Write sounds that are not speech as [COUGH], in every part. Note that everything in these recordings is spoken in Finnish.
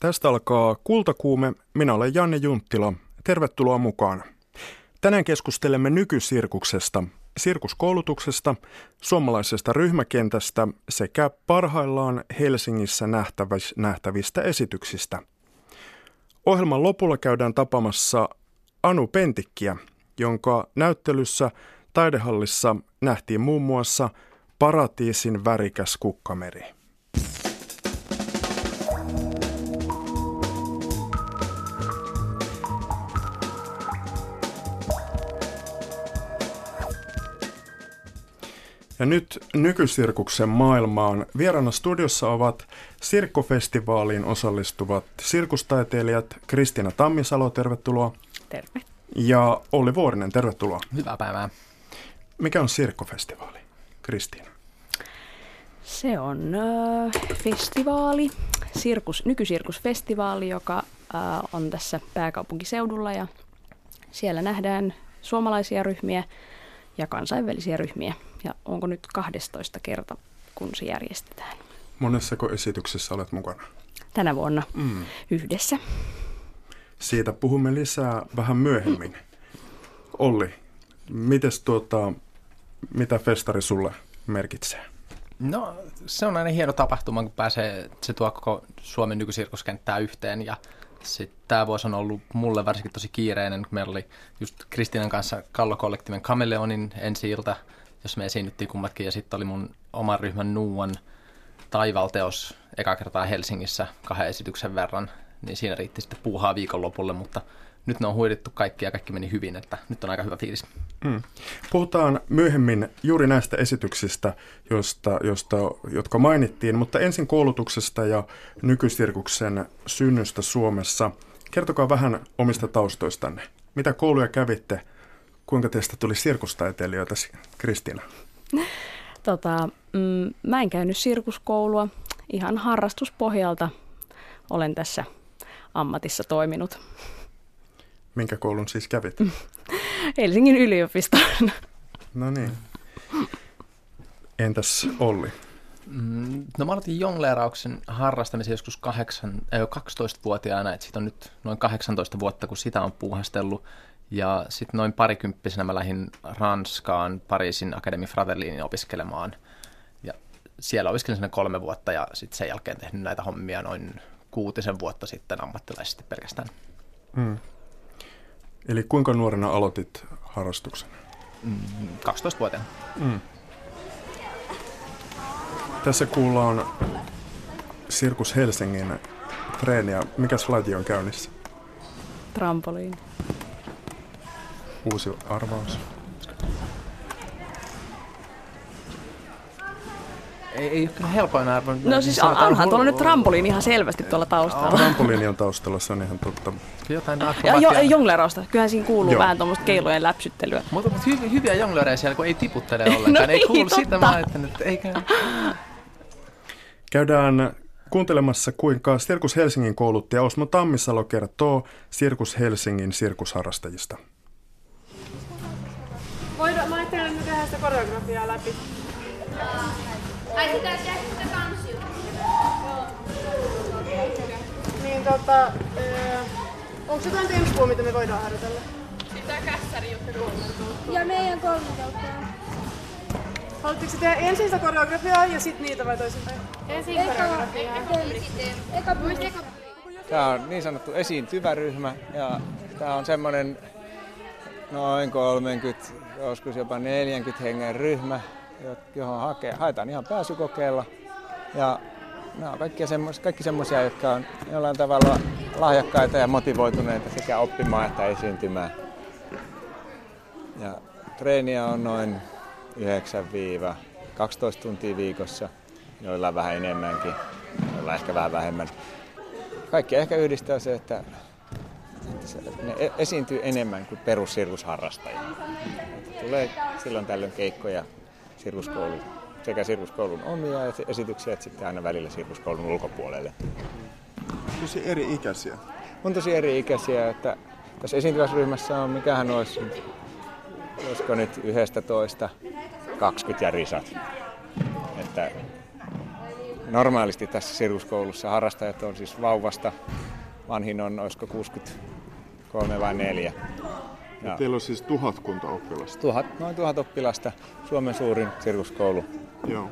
Tästä alkaa Kultakuume. Minä olen Janne Junttila. Tervetuloa mukaan. Tänään keskustelemme nykysirkuksesta, sirkuskoulutuksesta, suomalaisesta ryhmäkentästä sekä parhaillaan Helsingissä nähtävistä esityksistä. Ohjelman lopulla käydään tapamassa Anu Pentikkiä, jonka näyttelyssä taidehallissa nähtiin muun muassa Paratiisin värikäs kukkameri. Ja nyt nykysirkuksen maailmaan. Vieraana studiossa ovat Sirkkofestivaaliin osallistuvat sirkustaiteilijat Kristiina Tammisalo, tervetuloa. Terve. Ja Olli Vuorinen, tervetuloa. Hyvää päivää. Mikä on Sirkkofestivaali, Kristiina? Se on äh, festivaali, sirkus, nykysirkusfestivaali, joka äh, on tässä pääkaupunkiseudulla ja siellä nähdään suomalaisia ryhmiä ja kansainvälisiä ryhmiä. Ja onko nyt 12 kerta, kun se järjestetään? Monessako esityksessä olet mukana? Tänä vuonna mm. yhdessä. Siitä puhumme lisää vähän myöhemmin. Olli, mites tuota, mitä festari sulle merkitsee? No se on aina hieno tapahtuma, kun pääsee, se tuo koko Suomen nykysirkuskenttää yhteen ja sitten tämä vuosi on ollut mulle varsinkin tosi kiireinen, kun meillä oli just Kristinan kanssa Kallo-kollektiiven Kameleonin ensi ilta, jos me esiinnyttiin kummatkin, ja sitten oli mun oman ryhmän Nuuan taivalteos eka kertaa Helsingissä kahden esityksen verran, niin siinä riitti sitten puuhaa viikonlopulle, mutta nyt ne on huidettu kaikki ja kaikki meni hyvin, että nyt on aika hyvä fiilis. Hmm. Puhutaan myöhemmin juuri näistä esityksistä, josta, josta, jotka mainittiin, mutta ensin koulutuksesta ja nykysirkuksen synnystä Suomessa. Kertokaa vähän omista taustoistanne. Mitä kouluja kävitte? Kuinka teistä tuli sirkustaiteilijoita, Kristiina? Tota, mm, mä en käynyt sirkuskoulua. Ihan harrastuspohjalta olen tässä ammatissa toiminut. Minkä koulun siis kävit? [LAUGHS] Helsingin yliopiston. No niin. Entäs Olli? Mm, no mä aloitin jongleerauksen harrastamisen joskus 8, äh, 12-vuotiaana, että siitä on nyt noin 18 vuotta, kun sitä on puuhastellut. Ja sitten noin parikymppisenä mä lähdin Ranskaan Pariisin Akademi Fratelliniin opiskelemaan. Ja siellä opiskelin sinne kolme vuotta ja sitten sen jälkeen tehnyt näitä hommia noin kuutisen vuotta sitten ammattilaisesti pelkästään. Hmm. Eli kuinka nuorena aloitit harrastuksen? Mm, 12-vuotiaana. Mm. Tässä kuullaan Sirkus Helsingin treeniä. Mikäs laji on käynnissä? Trampoliini. Uusi arvaus. ei, ei ole kyllä helpoin arvo. No siis on, onhan tuolla nyt trampoliini ihan selvästi tuolla taustalla. Trampoliini on taustalla, se on ihan totta. Jotain ja jo, jonglerausta. Kyllähän siinä kuuluu Joo. vähän tuommoista keilojen läpsyttelyä. Mutta, mutta hyviä, hyviä jonglereja siellä, kun ei tiputtele [LAUGHS] ollenkaan. no ei kuulu niin, sitä, mä että eikä... Käydään kuuntelemassa, kuinka Sirkus Helsingin kouluttaja Osmo Tammisalo kertoo Sirkus Helsingin sirkusharrastajista. Voidaan, mä ajattelin, että me tehdään sitä koreografiaa läpi. Ai sitä sitä tanssia. Niin tota, äh, onko jotain temppua, mitä me voidaan harjoitella? Sitä kässäri juttu Ja meidän kolme kautta. Haluatteko tehdä ensin sitä koreografiaa ja sitten niitä vai toisinpäin? Ensin koreografiaa. Eka, eka, Tämä on niin sanottu esiintyvä ryhmä ja tämä on semmoinen noin 30, joskus jopa 40 hengen ryhmä, johon hakee, haetaan ihan pääsykokeella. Ja nämä on kaikki semmoisia, kaikki semmoisia, jotka on jollain tavalla lahjakkaita ja motivoituneita sekä oppimaan että esiintymään. Ja treeniä on noin 9-12 tuntia viikossa, joilla vähän enemmänkin, joilla ehkä vähän vähemmän. Kaikki ehkä yhdistää se, että ne e-, esiintyy enemmän kuin perussirkusharrastajia. Tulee silloin tällöin keikkoja sirkuskoulun, sekä sirkuskoulun omia esityksiä että sitten aina välillä sirkuskoulun ulkopuolelle. Tosi eri ikäisiä. On tosi eri ikäisiä, että tässä esiintyvässä ryhmässä on, mikähän olisi, olisiko nyt 11, 20 ja risat. Että normaalisti tässä sirkuskoulussa harrastajat on siis vauvasta. Vanhin on, olisiko 63 vai 4. Ja teillä on siis tuhatkunta oppilasta? Tuhat, noin tuhat oppilasta, Suomen suurin sirkuskoulu. Joo.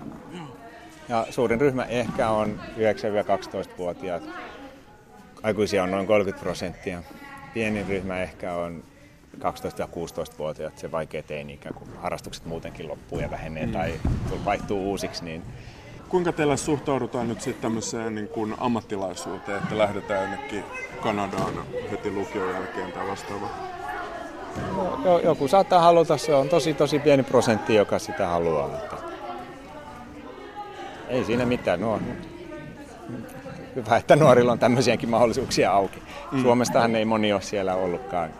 Ja suurin ryhmä ehkä on 9-12-vuotiaat. Aikuisia on noin 30 prosenttia. Pienin ryhmä ehkä on 12-16-vuotiaat, se vaikea teini kun harrastukset muutenkin loppuu ja vähenee mm. tai vaihtuu uusiksi. Niin... Kuinka teillä suhtaudutaan nyt sitten tämmöiseen niin kuin ammattilaisuuteen, että lähdetään jonnekin Kanadaan heti lukion jälkeen tai vastaavaa? No, joku saattaa haluta, se on tosi tosi pieni prosentti, joka sitä haluaa. Että... Ei siinä mitään, no, hyvä, että nuorilla on tämmöisiäkin mahdollisuuksia auki. Mm. Suomestahan ei moni ole siellä ollutkaan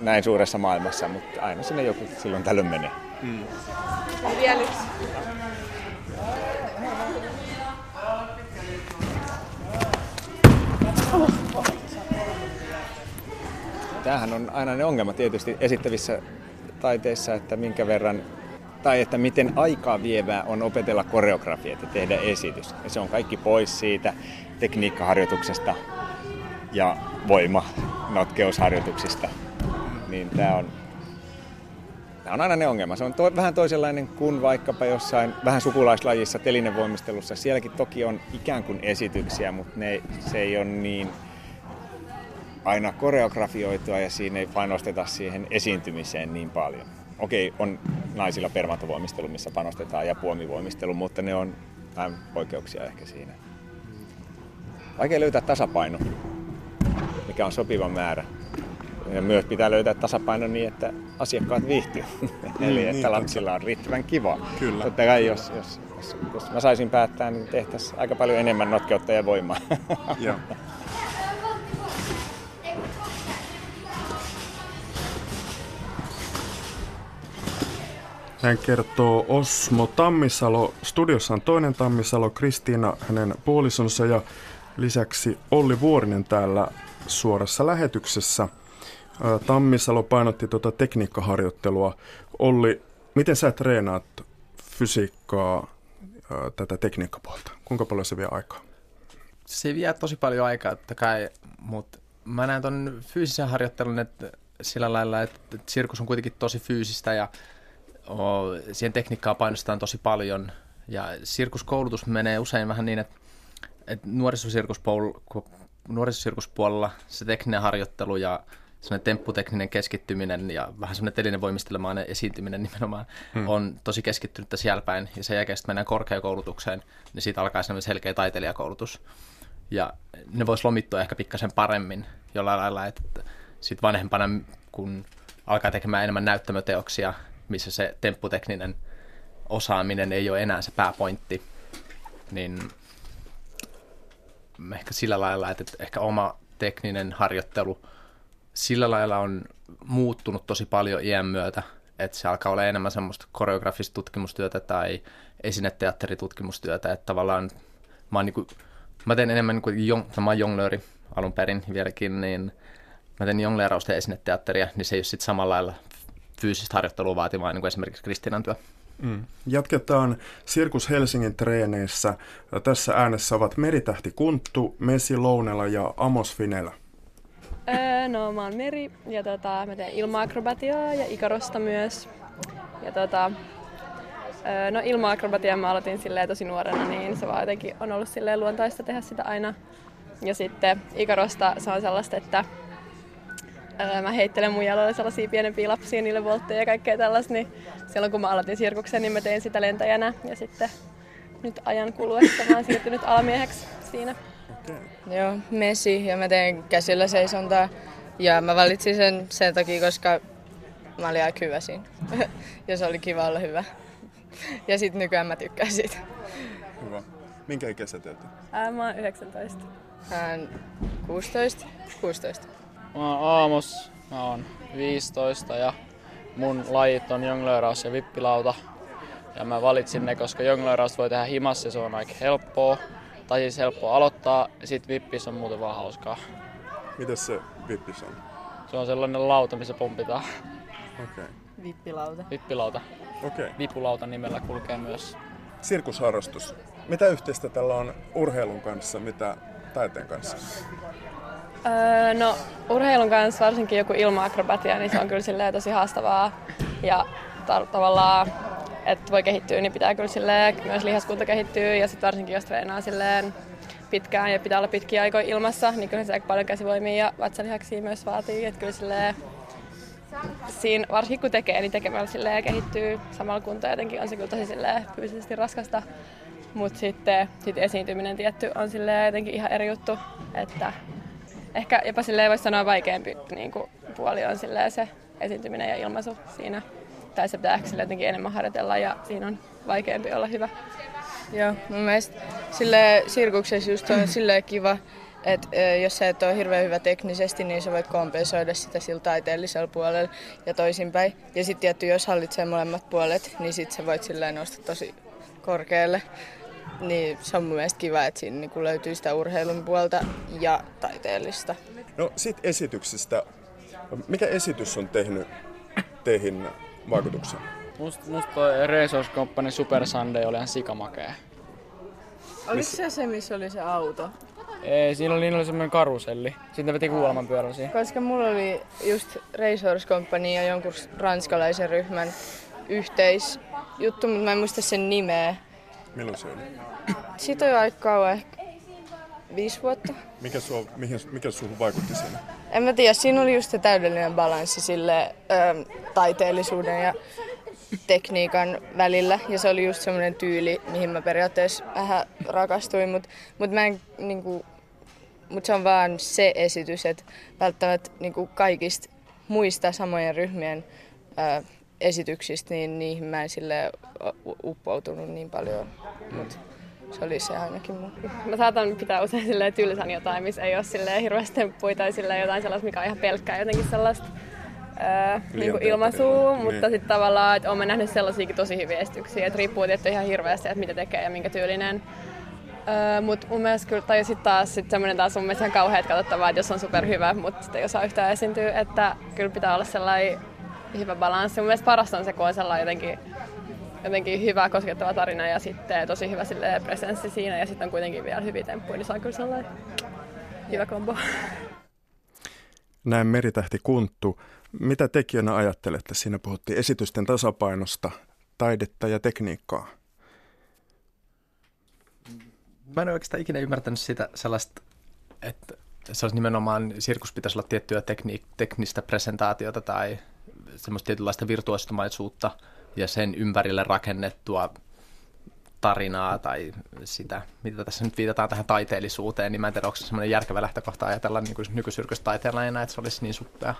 näin suuressa maailmassa, mutta aina sinne joku silloin tällöin menee. Mm. Vielä yksi. Tämähän on aina ne ongelma tietysti esittävissä taiteissa, että minkä verran tai että miten aikaa vievää on opetella koreografiaa ja tehdä esitys. Ja se on kaikki pois siitä tekniikkaharjoituksesta ja voima notkeusharjoituksista. Niin tämä on, tämä on aina ne ongelma. Se on to, vähän toisenlainen kuin vaikkapa jossain vähän sukulaislajissa, telinevoimistelussa. Sielläkin toki on ikään kuin esityksiä, mutta ne, se ei ole niin aina koreografioitua ja siinä ei panosteta siihen esiintymiseen niin paljon. Okei, on naisilla permatovoimistelu, missä panostetaan ja puomivoimistelu, mutta ne on vähän poikkeuksia ehkä siinä. Vaikea löytää tasapaino, mikä on sopiva määrä. Ja myös pitää löytää tasapaino niin, että asiakkaat viihtyy. Mm, [LAUGHS] Eli että niin, lapsilla on riittävän kiva. Kyllä. Totta kai jos, jos, jos, jos mä saisin päättää, niin tehtäisiin aika paljon enemmän notkeutta ja voimaa. Joo. [LAUGHS] Näin kertoo Osmo Tammisalo. Studiossa on toinen Tammisalo, Kristiina, hänen puolisonsa ja lisäksi Olli Vuorinen täällä suorassa lähetyksessä. Tammisalo painotti tuota tekniikkaharjoittelua. Olli, miten sä treenaat fysiikkaa, tätä tekniikkapuolta? Kuinka paljon se vie aikaa? Se vie tosi paljon aikaa, että kai, mutta mä näen ton fyysisen harjoittelun että sillä lailla, että sirkus on kuitenkin tosi fyysistä ja siihen tekniikkaa painostetaan tosi paljon. Ja sirkuskoulutus menee usein vähän niin, että, että nuorisosirkuspuolella se tekninen harjoittelu ja semmoinen tempputekninen keskittyminen ja vähän semmoinen telinen voimistelemainen esiintyminen nimenomaan hmm. on tosi keskittynyt siellä päin. Ja sen jälkeen sitten mennään korkeakoulutukseen, niin siitä alkaa semmoinen selkeä taiteilijakoulutus. Ja ne vois lomittua ehkä pikkasen paremmin jollain lailla, että sitten vanhempana, kun alkaa tekemään enemmän näyttämöteoksia, missä se tempputekninen osaaminen ei ole enää se pääpointti, niin ehkä sillä lailla, että ehkä oma tekninen harjoittelu sillä lailla on muuttunut tosi paljon iän myötä, että se alkaa olla enemmän semmoista koreografista tutkimustyötä tai esineteatteritutkimustyötä, että tavallaan mä, oon niin kuin, mä teen enemmän niin kuin oon jonglööri alun perin vieläkin, niin mä teen jongleerausta ja esineteatteria, niin se ei ole sitten samalla lailla fyysistä harjoittelua vaatimaan, niin kuin esimerkiksi Kristinan työ. Mm. Jatketaan Sirkus Helsingin treeneissä. Tässä äänessä ovat Meritähti Kunttu, Mesi Lounela ja Amos Finelä. Öö, no mä oon Meri ja tota, mä teen ilma-akrobatiaa ja Ikarosta myös. Ja tota, öö, no ilma-akrobatiaa mä aloitin silleen tosi nuorena, niin se vaan jotenkin on ollut silleen luontaista tehdä sitä aina. Ja sitten Ikarosta se on sellaista, että mä heittelen mun jaloille sellaisia pienempiä lapsia, niille voltteja ja kaikkea tällaista, niin silloin kun mä aloitin sirkuksen, niin mä tein sitä lentäjänä ja sitten nyt ajan kuluessa mä oon siirtynyt alamieheksi siinä. Okay. Joo, Messi ja mä teen käsillä seisontaa ja mä valitsin sen sen takia, koska mä olin aika hyvä siinä [LAUGHS] ja se oli kiva olla hyvä. Ja sitten nykyään mä tykkään siitä. Hyvä. Minkä ikäisä teet? Ää, mä oon 19. Hän 16. 16. Mä oon Aamos, mä oon 15 ja mun lajit on jonglööraus ja vippilauta. Ja mä valitsin ne, koska jonglööraus voi tehdä himassa ja se on aika helppoa. Tai siis helppoa aloittaa ja sit vippis on muuten vaan hauskaa. Miten se vippis on? Se on sellainen lauta, missä pompitaan. Okei. Okay. Vippilauta. Vippilauta. Okei. Okay. Vipulauta nimellä kulkee myös. sirkusharrastus. Mitä yhteistä tällä on urheilun kanssa, mitä taiteen kanssa? Öö, no urheilun kanssa varsinkin joku ilmaakrobatia, niin se on kyllä tosi haastavaa. Ja ta- tavallaan, että voi kehittyä, niin pitää kyllä silleen, myös lihaskunta kehittyy. Ja sitten varsinkin jos treenaa silleen pitkään ja pitää olla pitkiä aikoja ilmassa, niin kyllä se aika paljon käsivoimia ja vatsalihaksia myös vaatii. Että kyllä silleen, siinä, varsinkin kun tekee, niin tekemällä silleen kehittyy samalla kunto jotenkin on se kyllä tosi silleen fyysisesti raskasta. Mutta sitten sit esiintyminen tietty on silleen jotenkin ihan eri juttu, että ehkä jopa silleen voisi sanoa vaikeampi niin kuin, puoli on silleen se esiintyminen ja ilmaisu siinä. Tai se pitää ehkä jotenkin enemmän harjoitella ja siinä on vaikeampi olla hyvä. Joo, mun mielestä sille sirkuksessa just on silleen kiva, että jos sä et ole hirveän hyvä teknisesti, niin sä voit kompensoida sitä sillä taiteellisella puolella ja toisinpäin. Ja sitten tietty, jos hallitsee molemmat puolet, niin sit sä voit silleen nostaa tosi korkealle. Niin se on mun mielestä kiva, että siinä niin löytyy sitä urheilun puolta ja taiteellista. No sit esityksestä. Mikä esitys on tehnyt teihin vaikutuksen? Musta must toi Resource Company Super Sunday oli ihan sikamakee. Oliko se se, missä oli se auto? Ei, siinä oli, oli semmoinen karuselli. Sitten veti kuolemanpyörän siihen. Koska mulla oli just Racehorse Company ja jonkun ranskalaisen ryhmän yhteisjuttu, mutta mä en muista sen nimeä. Milloin se oli? Siitä on jo aika kauan, ehkä viisi vuotta. Mikä, sua, mihin, mikä suhun vaikutti siinä? En mä tiedä, siinä oli just se täydellinen balanssi sille ö, taiteellisuuden ja tekniikan välillä. Ja se oli just semmoinen tyyli, mihin mä periaatteessa vähän rakastuin, mutta mut mä en niinku, mut se on vaan se esitys, että välttämättä niinku kaikista muista samojen ryhmien ö, esityksistä, niin niihin mä en sille uppoutunut niin paljon. Mut se oli se ainakin mun. Mä saatan pitää usein silleen tylsän jotain, missä ei ole silleen hirveästi temppuja tai silleen jotain sellaista, mikä on ihan pelkkää jotenkin sellaista öö, niin kuin ilmaisua, niin. mutta sitten tavallaan, että olen nähnyt sellaisiakin tosi hyviä esityksiä, että riippuu tietty ihan hirveästi, että mitä tekee ja minkä tyylinen. Öö, mutta mun mielestä kyllä, tai sitten taas sit semmoinen taas mun mielestä ihan kauheat katsottavaa, että jos on superhyvä, mutta sitten ei osaa yhtään esiintyä, että kyllä pitää olla sellainen hyvä balanssi. Mun mielestä parasta on se, kun on sellainen jotenkin jotenkin hyvä koskettava tarina ja sitten tosi hyvä sille presenssi siinä ja sitten on kuitenkin vielä hyviä temppuja, niin se on kyllä sellainen hyvä kombo. Näin meritähti Kunttu. Mitä tekijänä ajattelette? Siinä puhuttiin esitysten tasapainosta, taidetta ja tekniikkaa. Mä en oikeastaan ikinä ymmärtänyt sitä sellaista, että se olisi nimenomaan, sirkus pitäisi olla tiettyä tekni- teknistä presentaatiota tai semmoista tietynlaista virtuostomaisuutta ja sen ympärille rakennettua tarinaa tai sitä, mitä tässä nyt viitataan tähän taiteellisuuteen, niin mä en tiedä, onko se semmoinen järkevä lähtökohta ajatella niin nykysyrkystaiteenlajina, että se olisi niin suppea.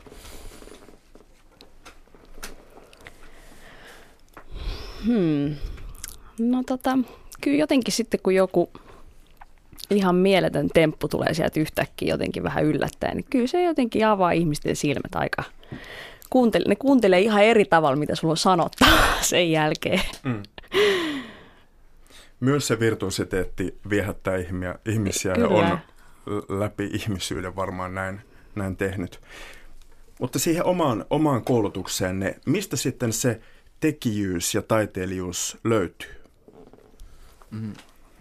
Hmm. No tota, kyllä jotenkin sitten kun joku ihan mieletön temppu tulee sieltä yhtäkkiä jotenkin vähän yllättäen, niin kyllä se jotenkin avaa ihmisten silmät aika. Kuuntele, ne kuuntelee ihan eri tavalla, mitä sulla on sanottaa [LAUGHS] sen jälkeen. Mm. Myös se virtuositeetti viehättää ihmisiä Kyllä. ja on läpi ihmisyyden varmaan näin, näin tehnyt. Mutta siihen omaan, omaan koulutukseenne, mistä sitten se tekijyys ja taiteilijuus löytyy? Mm.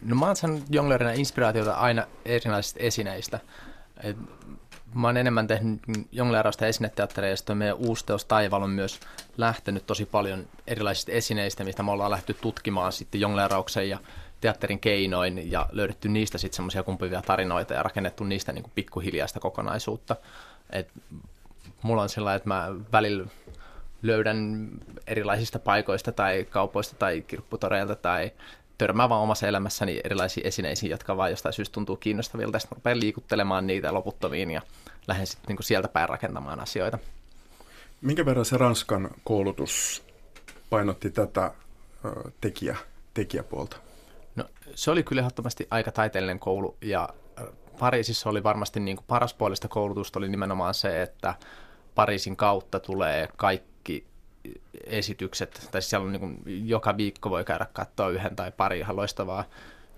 No mä oon saanut jonglerina inspiraatiota aina erilaisista esineistä. Et mä oon enemmän tehnyt jonglerausta esineteattereista ja meidän uusi teos Taival on myös lähtenyt tosi paljon erilaisista esineistä, mistä me ollaan lähty tutkimaan sitten jonglerauksen ja teatterin keinoin ja löydetty niistä sitten semmoisia kumpivia tarinoita ja rakennettu niistä niin pikkuhiljaista kokonaisuutta. Et mulla on sellainen, että mä välillä löydän erilaisista paikoista tai kaupoista tai kirpputoreilta tai törmää vaan omassa elämässäni erilaisiin esineisiin, jotka vaan jostain syystä tuntuu kiinnostavilta. Sitten rupean liikuttelemaan niitä loputtomiin ja lähden sitten niin sieltä päin rakentamaan asioita. Minkä verran se Ranskan koulutus painotti tätä tekijä, tekijäpuolta? No, se oli kyllä ehdottomasti aika taiteellinen koulu ja Pariisissa oli varmasti niin kuin paras puolesta koulutusta oli nimenomaan se, että Pariisin kautta tulee kaikki esitykset, tai siellä on niin kuin, joka viikko voi käydä katsoa yhden tai pari ihan loistavaa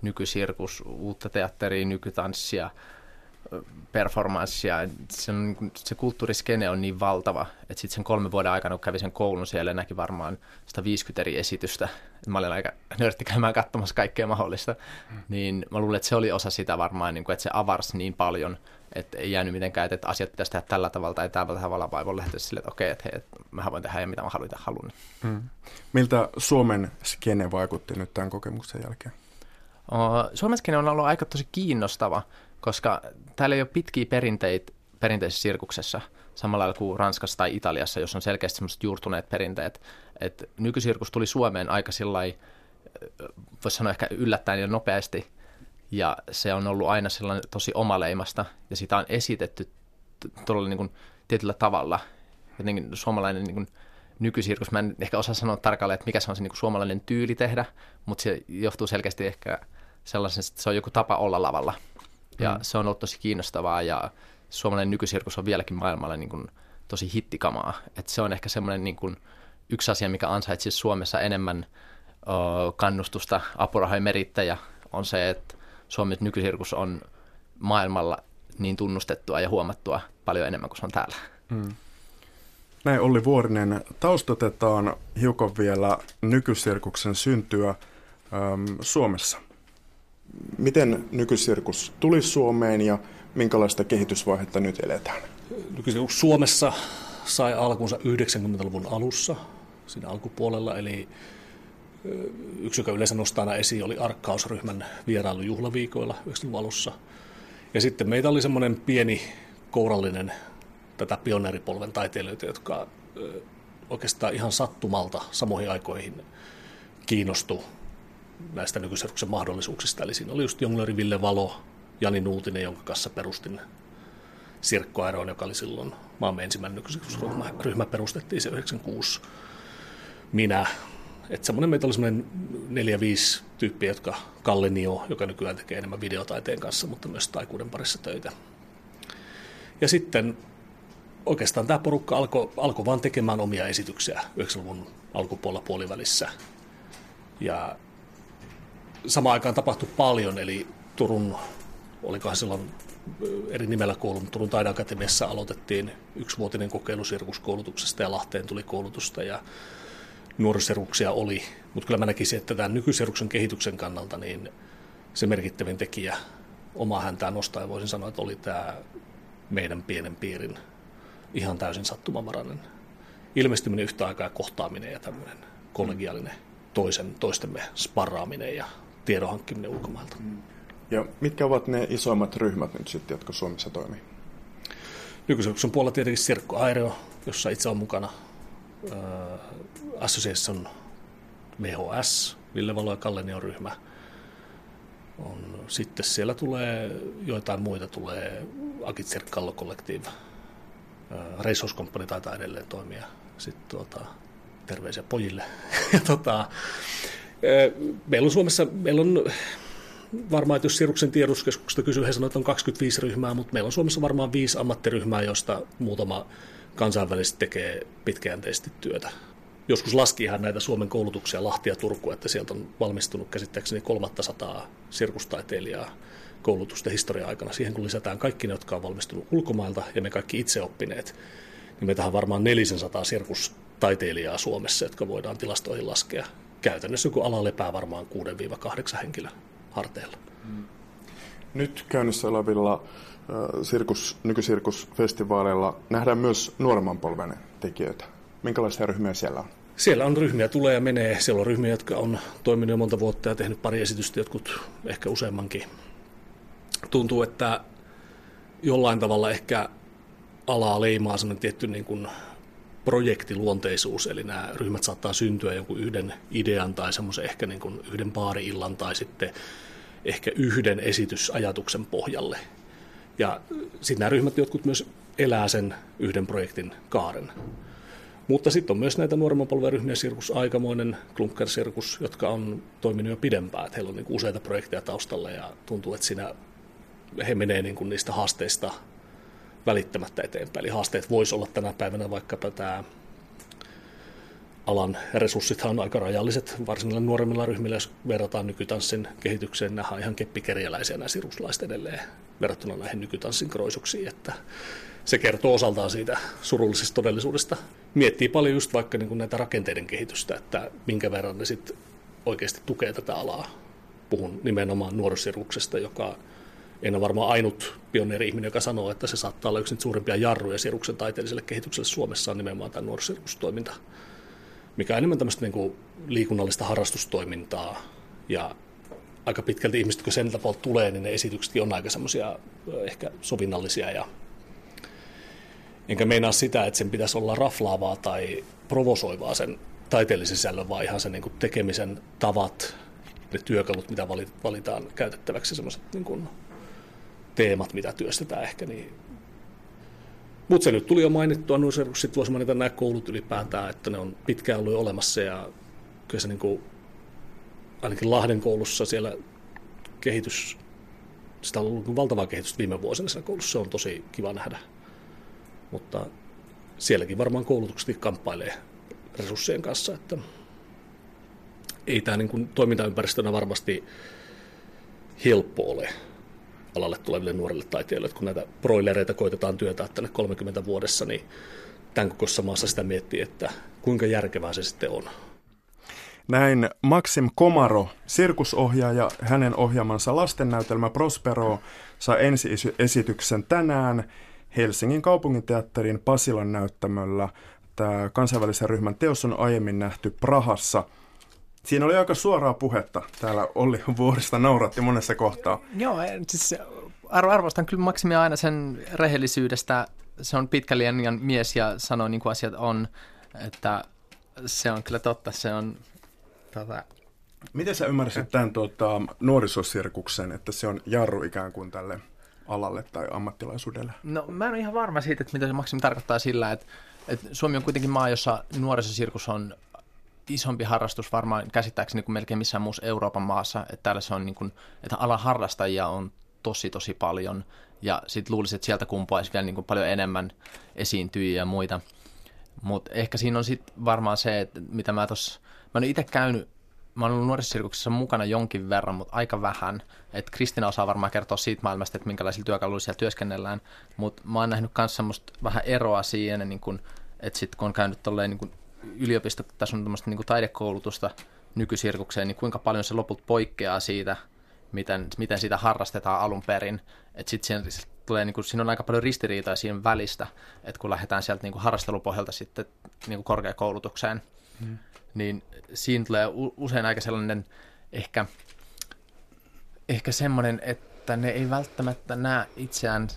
nykysirkus, uutta teatteria, nykytanssia, performanssia. Se, on, niin se kulttuuriskene on niin valtava, että sitten sen kolmen vuoden aikana, kun kävi sen koulun siellä näki varmaan 150 eri esitystä, mä olin aika nörtti käymään katsomassa kaikkea mahdollista, mm. niin mä luulen, että se oli osa sitä varmaan, niin kuin, että se avarsi niin paljon, että ei jäänyt mitenkään, että asiat pitäisi tehdä tällä tavalla tai tällä tavalla, vai voi lähteä sille, että okei, että hei, että mä voin tehdä ja mitä mä haluan halun. Mm. Miltä Suomen skene vaikutti nyt tämän kokemuksen jälkeen? Suomen skene on ollut aika tosi kiinnostava, koska täällä ei ole pitkiä perinteitä perinteisessä sirkuksessa, samalla lailla kuin Ranskassa tai Italiassa, jos on selkeästi semmoiset juurtuneet perinteet. Et nykysirkus tuli Suomeen aika sillä voisi sanoa ehkä yllättäen ja nopeasti, ja se on ollut aina sellainen tosi omaleimasta, ja sitä on esitetty todella niin kuin tietyllä tavalla. Jotenkin suomalainen niin kuin nykysirkus, mä en ehkä osaa sanoa tarkalleen, että mikä se on se niin kuin suomalainen tyyli tehdä, mutta se johtuu selkeästi ehkä sellaisesta, että se on joku tapa olla lavalla. Ja mm. se on ollut tosi kiinnostavaa ja suomalainen nykysirkus on vieläkin maailmalla niin kuin tosi hittikamaa. Et se on ehkä semmoinen niin kuin yksi asia, mikä ansaitsisi Suomessa enemmän o, kannustusta, apurahoja merittäjä, on se, että Suomen nykysirkus on maailmalla niin tunnustettua ja huomattua paljon enemmän kuin se on täällä. Mm. Näin Olli Vuorinen, taustatetaan hiukan vielä nykysirkuksen syntyä äm, Suomessa. Miten nykysirkus tuli Suomeen ja minkälaista kehitysvaihetta nyt eletään? Nykysirkus Suomessa sai alkunsa 90-luvun alussa, siinä alkupuolella, eli yksi, joka yleensä nostaa aina esiin, oli arkkausryhmän vierailu juhlaviikoilla 90-luvun alussa. Ja sitten meitä oli semmoinen pieni kourallinen tätä pioneeripolven taiteilijoita, jotka oikeastaan ihan sattumalta samoihin aikoihin kiinnostu näistä nykyisirkuksen mahdollisuuksista. Eli siinä oli just Jongleri Ville Valo, Jani Nuutinen, jonka kanssa perustin Sirkko Aeroon, joka oli silloin maamme ensimmäinen nykyisirkusryhmä. Ryhmä perustettiin se 96. Minä. Että semmoinen meitä oli semmoinen neljä, viisi tyyppiä, jotka Kalle Nio, joka nykyään tekee enemmän videotaiteen kanssa, mutta myös taikuuden parissa töitä. Ja sitten oikeastaan tämä porukka alkoi alko vaan tekemään omia esityksiä 90-luvun alkupuolella puolivälissä. Ja samaan aikaan tapahtui paljon, eli Turun, olikohan silloin eri nimellä koulun, Turun taideakatemiassa aloitettiin yksivuotinen kokeilu sirkuskoulutuksesta ja Lahteen tuli koulutusta ja nuoriseruksia oli. Mutta kyllä mä näkisin, että tämän nykyseruksen kehityksen kannalta niin se merkittävin tekijä omaa häntään nostaa voisin sanoa, että oli tämä meidän pienen piirin ihan täysin sattumanvarainen ilmestyminen yhtä aikaa kohtaaminen ja tämmöinen kollegiaalinen toisen, toistemme sparraaminen ja tiedon hankkiminen ulkomailta. Ja mitkä ovat ne isoimmat ryhmät nyt sitten, jotka Suomessa toimii? Nykyisin puolella tietenkin Sirkko Aereo, jossa itse on mukana. Association VHS, Ville Valo ja Kallenion ryhmä. On, sitten siellä tulee joitain muita, tulee Akitser Kallo Collective. Racehorse Company taitaa edelleen toimia. Sitten tuota, terveisiä pojille. [LAUGHS] ja tota, meillä on Suomessa, meillä on varmaan, että jos Siruksen tiedotuskeskuksesta kysyy, he sanoo, että on 25 ryhmää, mutta meillä on Suomessa varmaan viisi ammattiryhmää, joista muutama kansainvälisesti tekee pitkäjänteisesti työtä. Joskus laski ihan näitä Suomen koulutuksia Lahti ja Turku, että sieltä on valmistunut käsittääkseni 300 sirkustaiteilijaa koulutusta historia aikana. Siihen kun lisätään kaikki ne, jotka on valmistunut ulkomailta ja me kaikki itse oppineet, niin meitä on varmaan 400 sirkustaiteilijaa Suomessa, jotka voidaan tilastoihin laskea. Käytännössä kun ala lepää varmaan 6-8 henkilöä harteilla. Mm. Nyt käynnissä olevilla sirkus, nykysirkusfestivaaleilla nähdään myös nuoremman polven tekijöitä. Minkälaisia ryhmiä siellä on? Siellä on ryhmiä, tulee ja menee. Siellä on ryhmiä, jotka on toiminut jo monta vuotta ja tehnyt pari esitystä, jotkut ehkä useammankin. Tuntuu, että jollain tavalla ehkä alaa leimaa sellainen tietty niin kuin projektiluonteisuus, eli nämä ryhmät saattaa syntyä jonkun yhden idean tai semmoisen ehkä niin kuin yhden baari-illan tai sitten ehkä yhden esitysajatuksen pohjalle. Ja sitten nämä ryhmät jotkut myös elää sen yhden projektin kaaren. Mutta sitten on myös näitä nuoremman polven ryhmiä, Sirkus Aikamoinen, Klunker Sirkus, jotka on toiminut jo pidempään. Että heillä on niin useita projekteja taustalla ja tuntuu, että siinä he menee niin kuin niistä haasteista välittämättä eteenpäin. Eli haasteet voisi olla tänä päivänä vaikkapa tämä alan resurssithan on aika rajalliset, varsinkin nuoremmilla ryhmillä, jos verrataan nykytanssin kehitykseen, nämä ihan keppikerjäläisiä nämä siruslaiset edelleen. verrattuna näihin nykytanssin kroisuksiin, että se kertoo osaltaan siitä surullisesta todellisuudesta. Miettii paljon just vaikka niin kuin näitä rakenteiden kehitystä, että minkä verran ne sitten oikeasti tukee tätä alaa. Puhun nimenomaan nuorisirkuksesta, joka en ole varmaan ainut pioneeri-ihminen, joka sanoo, että se saattaa olla yksi suurimpia jarruja siruksen taiteelliselle kehitykselle Suomessa on nimenomaan tämä nuorisirkustoiminta, mikä on enemmän tämmöistä niin kuin liikunnallista harrastustoimintaa ja aika pitkälti ihmiset, kun sen puolta tulee, niin ne esityksetkin on aika semmoisia ehkä sovinnallisia ja enkä meinaa sitä, että sen pitäisi olla raflaavaa tai provosoivaa sen taiteellisen sisällön, vaan ihan sen niin kuin tekemisen tavat, ne työkalut, mitä valitaan käytettäväksi, semmoiset niin teemat, mitä työstetään ehkä. Niin. Mutta se nyt tuli jo mainittua, sitten voisi mainita nämä koulut ylipäätään, että ne on pitkään ollut olemassa ja kyllä se niin kuin, ainakin Lahden koulussa siellä kehitys, sitä on ollut valtavaa kehitystä viime vuosina siellä koulussa, se on tosi kiva nähdä. Mutta sielläkin varmaan koulutukset kamppailee resurssien kanssa, että ei tämä niin kuin toimintaympäristönä varmasti helppo ole alalle tuleville nuorille taiteilijoille. Kun näitä broilereita koitetaan työtää tänne 30 vuodessa, niin tämän kokoisessa maassa sitä miettii, että kuinka järkevää se sitten on. Näin Maxim Komaro, sirkusohjaaja, hänen ohjaamansa lastennäytelmä Prospero saa ensi-esityksen tänään Helsingin kaupunginteatterin Pasilan näyttämöllä. Tämä kansainvälisen ryhmän teos on aiemmin nähty Prahassa – Siinä oli aika suoraa puhetta. Täällä Olli Vuorista nauratti monessa kohtaa. Joo, siis arvostan kyllä Maksimia aina sen rehellisyydestä. Se on pitkä linjan mies ja sanoo niin kuin asiat on, että se on kyllä totta. Se on, tota... Miten sä ymmärsit tämän tuota, nuorisosirkuksen, että se on jarru ikään kuin tälle alalle tai ammattilaisuudelle? No mä en ole ihan varma siitä, että mitä se Maksimi tarkoittaa sillä, että, että Suomi on kuitenkin maa, jossa nuorisosirkus on isompi harrastus varmaan käsittääkseni kuin melkein missään muussa Euroopan maassa, että täällä se on niin kuin, että alan harrastajia on tosi tosi paljon ja sitten luulisin, että sieltä kumpuaisi vielä niin kuin paljon enemmän esiintyjiä ja muita. Mutta ehkä siinä on sitten varmaan se, että mitä mä tuossa, mä oon itse käynyt, mä oon ollut nuorisosirkuksessa mukana jonkin verran, mutta aika vähän. Että Kristina osaa varmaan kertoa siitä maailmasta, että minkälaisilla työkaluilla siellä työskennellään, mutta mä oon nähnyt myös semmoista vähän eroa siihen, niin kun, että sitten kun on käynyt tolleen niin kun yliopistotason niin taidekoulutusta nykysirkukseen, niin kuinka paljon se loput poikkeaa siitä, miten, miten sitä harrastetaan alun perin. Että sitten tulee, niin kuin, siinä on aika paljon ristiriitaa siinä välistä, että kun lähdetään sieltä niin kuin harrastelupohjalta sitten niin kuin korkeakoulutukseen, mm. niin siinä tulee usein aika sellainen ehkä, ehkä semmoinen, että ne ei välttämättä näe itseään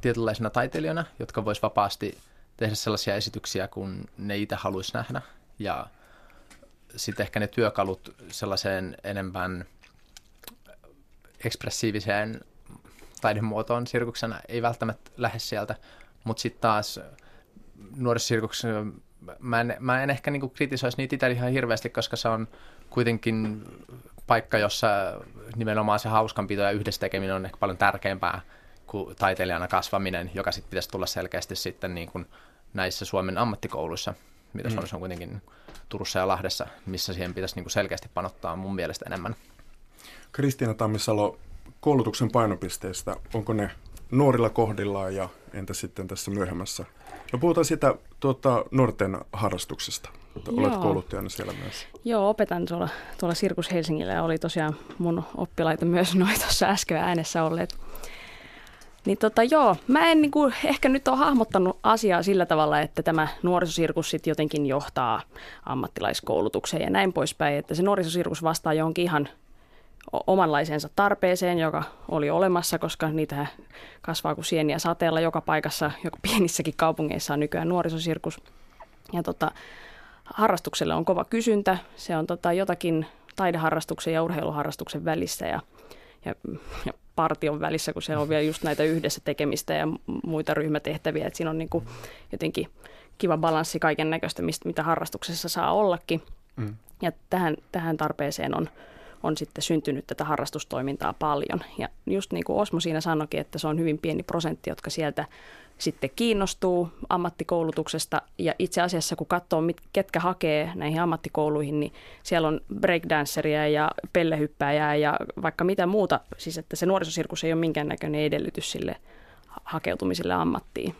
tietynlaisena taiteilijoina, jotka vois vapaasti tehdä sellaisia esityksiä, kun ne itse haluaisi nähdä. Ja sitten ehkä ne työkalut sellaiseen enemmän ekspressiiviseen taidemuotoon sirkuksena ei välttämättä lähde sieltä, mutta sitten taas nuorisosirkuksena mä en, mä en ehkä niinku kritisoisi niitä itse ihan hirveästi, koska se on kuitenkin paikka, jossa nimenomaan se hauskanpito ja yhdessä tekeminen on ehkä paljon tärkeämpää kuin taiteilijana kasvaminen, joka sitten pitäisi tulla selkeästi sitten niin kuin näissä Suomen ammattikouluissa, mitä mm. Suomessa on kuitenkin Turussa ja Lahdessa, missä siihen pitäisi niin kuin selkeästi panottaa mun mielestä enemmän. Kristiina Tammisalo, koulutuksen painopisteistä, onko ne nuorilla kohdillaan ja entä sitten tässä myöhemmässä? No puhutaan sitä tuota, nuorten harrastuksesta. Olet Joo. kouluttajana siellä myös. Joo, opetan tuolla, tuolla Sirkus Helsingillä ja oli tosiaan mun oppilaita myös noin tuossa äsken äänessä olleet niin tota joo, mä en niinku ehkä nyt ole hahmottanut asiaa sillä tavalla, että tämä nuorisosirkus sitten jotenkin johtaa ammattilaiskoulutukseen ja näin poispäin, että se nuorisosirkus vastaa johonkin ihan omanlaisensa tarpeeseen, joka oli olemassa, koska niitä kasvaa kuin sieniä sateella joka paikassa, joka [LAUGHS] pienissäkin kaupungeissa on nykyään nuorisosirkus. Ja tota, harrastukselle on kova kysyntä, se on tota jotakin taideharrastuksen ja urheiluharrastuksen välissä ja, ja, ja partion välissä, kun siellä on vielä just näitä yhdessä tekemistä ja muita ryhmätehtäviä, että siinä on niin kuin jotenkin kiva balanssi kaiken näköistä, mitä harrastuksessa saa ollakin. Mm. Ja tähän, tähän tarpeeseen on, on sitten syntynyt tätä harrastustoimintaa paljon. Ja just niin kuin Osmo siinä sanoikin, että se on hyvin pieni prosentti, jotka sieltä sitten kiinnostuu ammattikoulutuksesta. Ja itse asiassa kun katsoo, ketkä hakee näihin ammattikouluihin, niin siellä on breakdanceria ja pellehyppääjää ja vaikka mitä muuta. Siis että se nuorisosirkus ei ole minkäännäköinen edellytys sille hakeutumiselle ammattiin.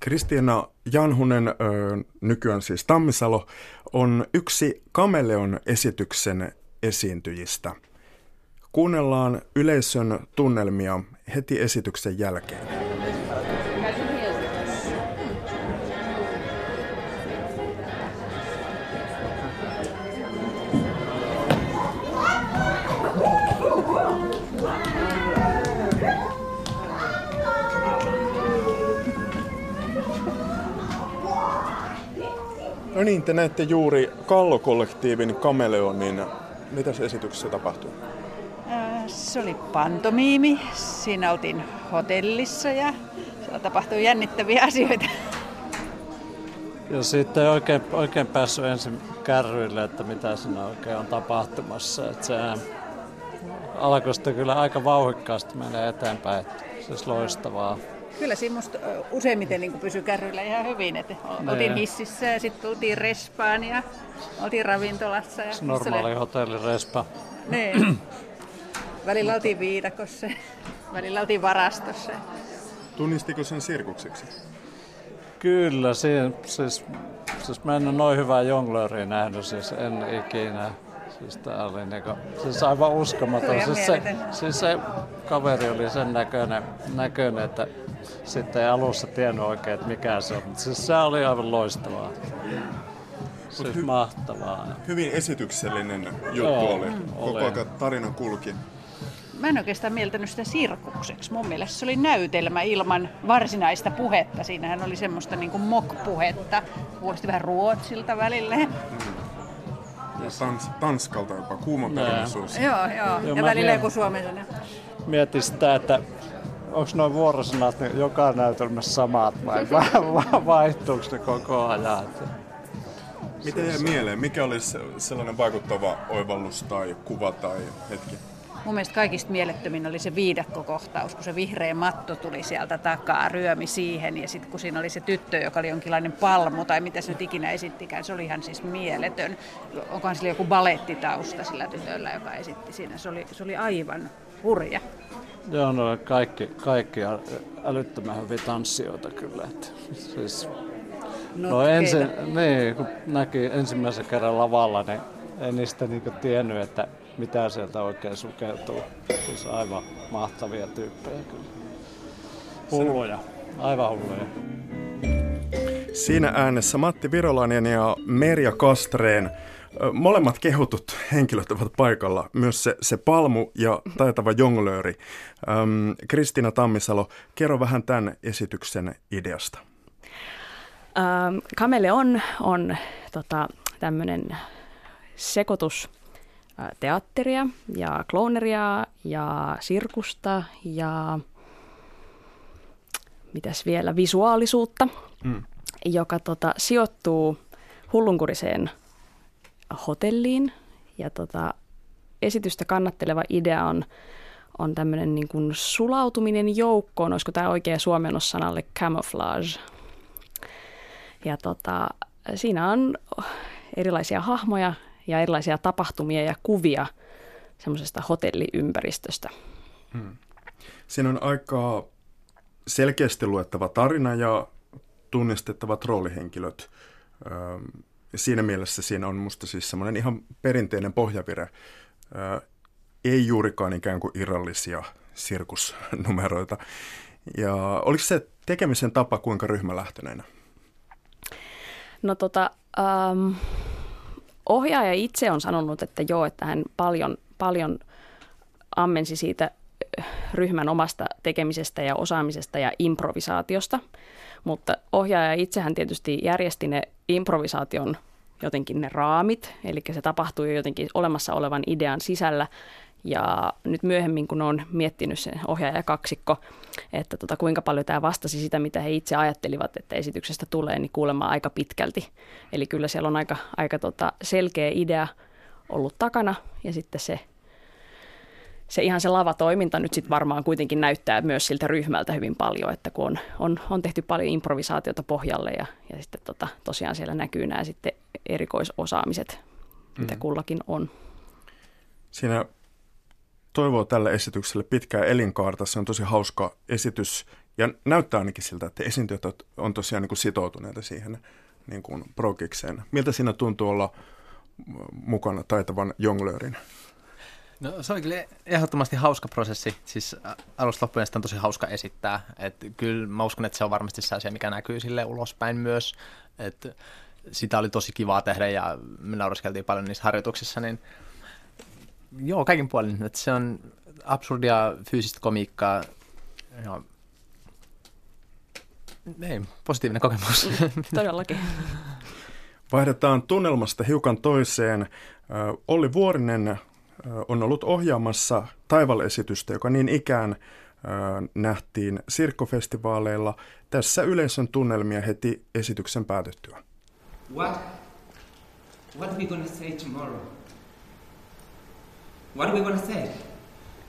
Kristiina Janhunen, nykyään siis Tammisalo, on yksi Kameleon esityksen esiintyjistä. Kuunnellaan yleisön tunnelmia heti esityksen jälkeen. No niin, te näette juuri Kallo-kollektiivin Kameleonin. Mitä se esityksessä tapahtui? Äh, se oli pantomiimi. Siinä oltiin hotellissa ja siellä tapahtui jännittäviä [LAUGHS] asioita. Ja sitten ei oikein, oikein päässyt ensin kärryille, että mitä siinä oikein on tapahtumassa. Että se alkoi sitten kyllä aika vauhikkaasti menee eteenpäin. Siis loistavaa kyllä siinä musta useimmiten niin pysyi kärryillä ihan hyvin. Että niin. oltiin hississä ja sitten tultiin respaan ja oltiin ravintolassa. Ja normaali hotellirespa. Niin. [CLEARS THROAT] välillä oltiin viidakossa, välillä oltiin varastossa. Tunnistiko sen sirkukseksi? Kyllä, siinä, siis, siis mä en ole noin hyvää jonglööriä nähnyt, siis en ikinä. Siis tää oli niinku, siis aivan uskomaton. Siis se, siis se kaveri oli sen näköinen, näköinen että sitten ei alussa tiennyt oikein, että mikä se on. Mutta siis se oli aivan loistavaa. Siis hy- mahtavaa. Hyvin esityksellinen juttu Joo, oli. Koko ajan tarina kulki. Mä en oikeastaan mieltänyt sitä sirkukseksi. Mun mielestä se oli näytelmä ilman varsinaista puhetta. Siinähän oli semmoista niin kuin mock-puhetta. Kuulosti vähän ruotsilta välillä. Mm. Ja tans, Tanskalta jopa, kuuma. Joo, joo. joo. Ja välillä joku suomalainen. Mietin sitä, että onko noin vuorosanat niin joka näytelmässä samat vai vaihtuuko ne koko ajan? Miten jäi mieleen? Mikä olisi sellainen vaikuttava oivallus tai kuva tai hetki? Mun mielestä kaikista mielettömin oli se viidakkokohtaus, kun se vihreä matto tuli sieltä takaa, ryömi siihen ja sitten kun siinä oli se tyttö, joka oli jonkinlainen palmu tai mitä se nyt ikinä esittikään, se oli ihan siis mieletön. Onkohan sillä joku balettitausta sillä tytöllä, joka esitti siinä. Se oli, se oli aivan hurja. Joo, no kaikki, kaikki älyttömän hyviä tanssijoita kyllä. Että, siis, no ensin, niin, kun näki ensimmäisen kerran lavalla, niin en niistä niinku tiennyt, että mitä sieltä oikein sukeutuu. Siis aivan mahtavia tyyppejä kyllä. Hulluja, aivan hulluja. Siinä äänessä Matti Virolainen ja Merja Kastreen. Molemmat kehutut henkilöt ovat paikalla, myös se, se palmu ja taitava jonglööri. Ähm, Kristiina Tammisalo, kerro vähän tämän esityksen ideasta. Ähm, Kamele on, on tota, tämmöinen sekoitus teatteria ja klooneria ja sirkusta ja mitäs vielä, visuaalisuutta, mm. joka tota, sijoittuu hullunkuriseen hotelliin. Ja tota, esitystä kannatteleva idea on, on tämmöinen niin kuin sulautuminen joukkoon, olisiko tämä oikea suomennos sanalle camouflage. Ja tota, siinä on erilaisia hahmoja ja erilaisia tapahtumia ja kuvia semmoisesta hotelliympäristöstä. Hmm. Siinä on aika selkeästi luettava tarina ja tunnistettavat roolihenkilöt. Siinä mielessä siinä on musta siis semmoinen ihan perinteinen pohjavire. Ei juurikaan ikään kuin irrallisia sirkusnumeroita. Ja oliko se tekemisen tapa kuinka ryhmälähtöinen? No tota, um, ohjaaja itse on sanonut, että joo, että hän paljon, paljon ammensi siitä ryhmän omasta tekemisestä ja osaamisesta ja improvisaatiosta. Mutta ohjaaja itsehän tietysti järjesti ne improvisaation jotenkin ne raamit, eli se tapahtui jotenkin olemassa olevan idean sisällä. Ja nyt myöhemmin, kun on miettinyt se ohjaaja kaksikko, että tota, kuinka paljon tämä vastasi sitä, mitä he itse ajattelivat, että esityksestä tulee, niin kuulemma aika pitkälti. Eli kyllä siellä on aika, aika tota selkeä idea ollut takana ja sitten se, se ihan se lavatoiminta nyt sitten varmaan kuitenkin näyttää myös siltä ryhmältä hyvin paljon, että kun on, on, on tehty paljon improvisaatiota pohjalle ja, ja sitten tota, tosiaan siellä näkyy nämä sitten erikoisosaamiset, mitä mm. kullakin on. Siinä toivoo tälle esitykselle pitkää elinkaarta. Se on tosi hauska esitys ja näyttää ainakin siltä, että esiintyjät on tosiaan niin kuin sitoutuneita siihen niin kuin progikseen. Miltä siinä tuntuu olla mukana taitavan jonglöörin? No se oli kyllä ehdottomasti hauska prosessi. Siis alusta loppuun on tosi hauska esittää. Et kyllä mä uskon, että se on varmasti se asia, mikä näkyy sille ulospäin myös. Et sitä oli tosi kivaa tehdä ja me nauraskeltiin paljon niissä harjoituksissa, niin joo, kaikin puolin. Että se on absurdia fyysistä komiikkaa. Ja ei, positiivinen kokemus. [LAUGHS] Todellakin. Vaihdetaan tunnelmasta hiukan toiseen. Olli Vuorinen on ollut ohjaamassa Taival-esitystä, joka niin ikään nähtiin sirkkofestivaaleilla. Tässä yleisön tunnelmia heti esityksen päätettyä. What? What we to say tomorrow? What we to say?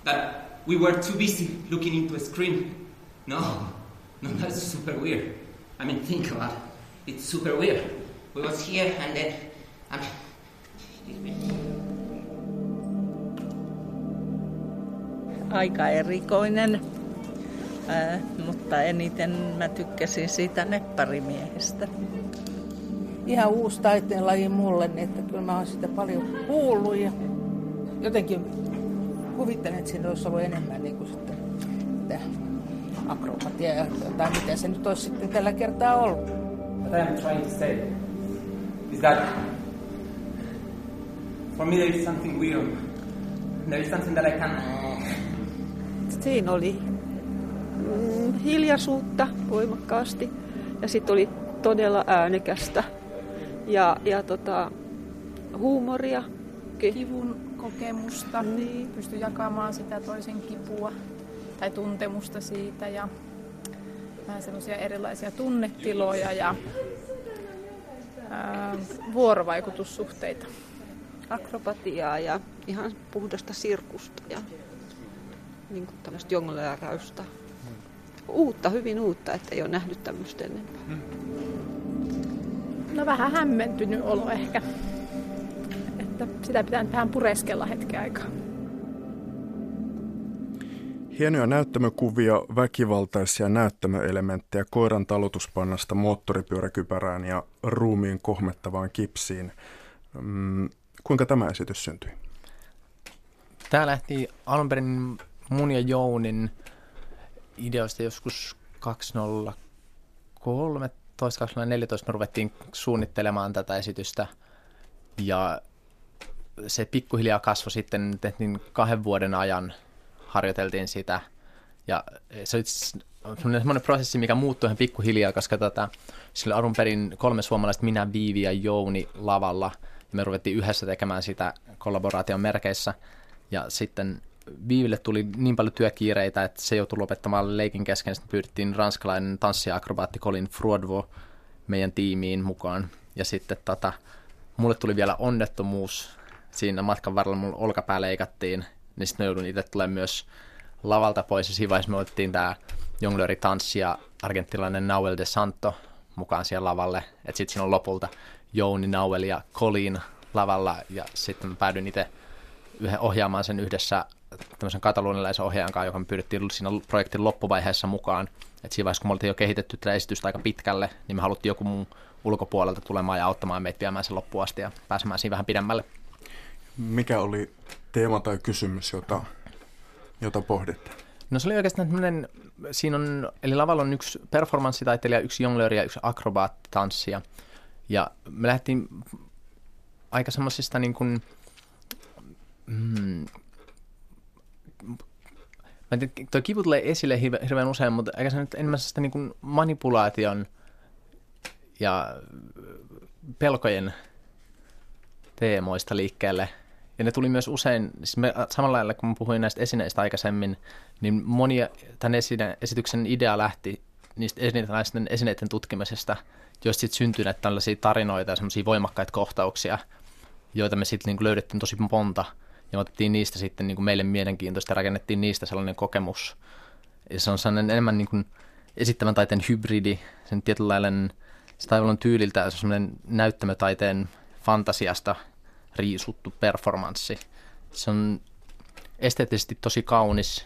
That we were too busy looking into a screen? No. [LAUGHS] No, that's super weird. I mean, think about it. It's super weird. We was here and then... I mean, [LAUGHS] Aika erikoinen, äh, mutta eniten mä tykkäsin siitä nepparimiehestä. Ihan uusi taiteenlaji mulle, niin että kyllä mä oon sitä paljon kuullut ja jotenkin kuvittelen, että siinä olisi ollut enemmän niin kuin sitten, että akrobatia tai miten se nyt olisi sitten tällä kertaa ollut. What I'm trying to say is that for me there is something weird. There is something that I can... Siinä oli mm, hiljaisuutta voimakkaasti ja sitten oli todella äänekästä ja, ja tota, huumoria. Kivun kokemusta, niin. pystyi jakamaan sitä toisen kipua tai tuntemusta siitä ja vähän semmoisia erilaisia tunnetiloja ja ää, vuorovaikutussuhteita. Akrobatiaa ja ihan puhdasta sirkusta ja niin kuin tämmöistä jongleeräystä. Uutta, hyvin uutta, että ei ole nähnyt tämmöistä ennen. No vähän hämmentynyt olo ehkä. Että sitä pitää vähän pureskella hetken aikaa. Hienoja näyttämökuvia, väkivaltaisia näyttämöelementtejä koiran talutuspannasta moottoripyöräkypärään ja ruumiin kohmettavaan kipsiin. Mm, kuinka tämä esitys syntyi? Tämä lähti alun perin mun ja Jounin ideoista joskus 2013 2014 me ruvettiin suunnittelemaan tätä esitystä ja se pikkuhiljaa kasvoi sitten, tehtiin kahden vuoden ajan harjoiteltiin sitä. Ja se oli semmoinen prosessi, mikä muuttui ihan pikkuhiljaa, koska tota, sillä alun perin kolme suomalaista, minä, Viivi ja Jouni lavalla. Ja me ruvettiin yhdessä tekemään sitä kollaboraation merkeissä. Ja sitten Viiville tuli niin paljon työkiireitä, että se joutui lopettamaan leikin kesken. Sitten pyydettiin ranskalainen tanssiakrobaatti Colin Frodvo meidän tiimiin mukaan. Ja sitten tota, mulle tuli vielä onnettomuus. Siinä matkan varrella mulla olkapää leikattiin niin sitten joudun itse tulemaan myös lavalta pois. Ja siinä vaiheessa me otettiin tämä jonglööri tanssi ja argentilainen Nauel de Santo mukaan siihen lavalle. Että sitten siinä on lopulta Jouni, Nauel ja Colin lavalla. Ja sitten mä päädyin itse ohjaamaan sen yhdessä tämmöisen katalonialaisen ohjaajan kanssa, joka me pyydettiin siinä projektin loppuvaiheessa mukaan. Et siinä vaiheessa, kun me oltiin jo kehitetty tätä esitystä aika pitkälle, niin me haluttiin joku mun ulkopuolelta tulemaan ja auttamaan meitä viemään sen loppuun asti ja pääsemään siinä vähän pidemmälle. Mikä oli teema tai kysymys, jota, jota pohditte? No se oli oikeastaan tämmöinen, siinä on, eli lavalla on yksi performanssitaiteilija, yksi jonglööri ja yksi akrobaattitanssija. Ja me lähdettiin aika semmoisista niin kuin, mm, Mä en tiedä, toi kivu tulee esille hirveän usein, mutta aika se nyt enemmän sitä niin manipulaation ja pelkojen teemoista liikkeelle. Ja ne tuli myös usein, siis me, samalla lailla kun puhuin näistä esineistä aikaisemmin, niin monia tämän esine, esityksen idea lähti niistä esineiden, esineiden tutkimisesta, joista sitten syntyi näitä tällaisia tarinoita ja semmoisia voimakkaita kohtauksia. joita me sitten niin löydettiin tosi monta ja otettiin niistä sitten niin kuin meille mielenkiintoista ja rakennettiin niistä sellainen kokemus. Ja se on sellainen enemmän niin kuin esittävän taiteen hybridi, sen tietynlainen se on tyyliltä näyttämötaiteen fantasiasta riisuttu performanssi. Se on esteettisesti tosi kaunis,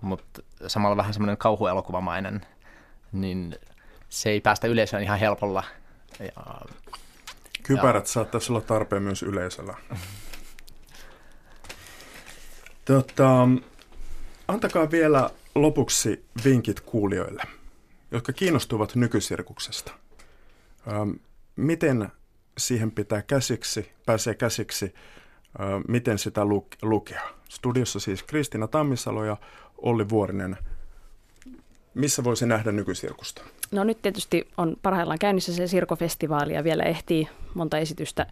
mutta samalla vähän semmoinen kauhuelokuvamainen, niin se ei päästä yleisöön ihan helpolla. Ja, Kypärät ja... saattaisi olla tarpeen myös yleisöllä. Tota, antakaa vielä lopuksi vinkit kuulijoille, jotka kiinnostuvat nykysirkuksesta. Ähm, miten siihen pitää käsiksi, pääsee käsiksi, äh, miten sitä lukea? Studiossa siis Kristiina Tammisalo ja Olli Vuorinen. Missä voisi nähdä nykysirkusta? No nyt tietysti on parhaillaan käynnissä se sirkofestivaali ja vielä ehtii monta esitystä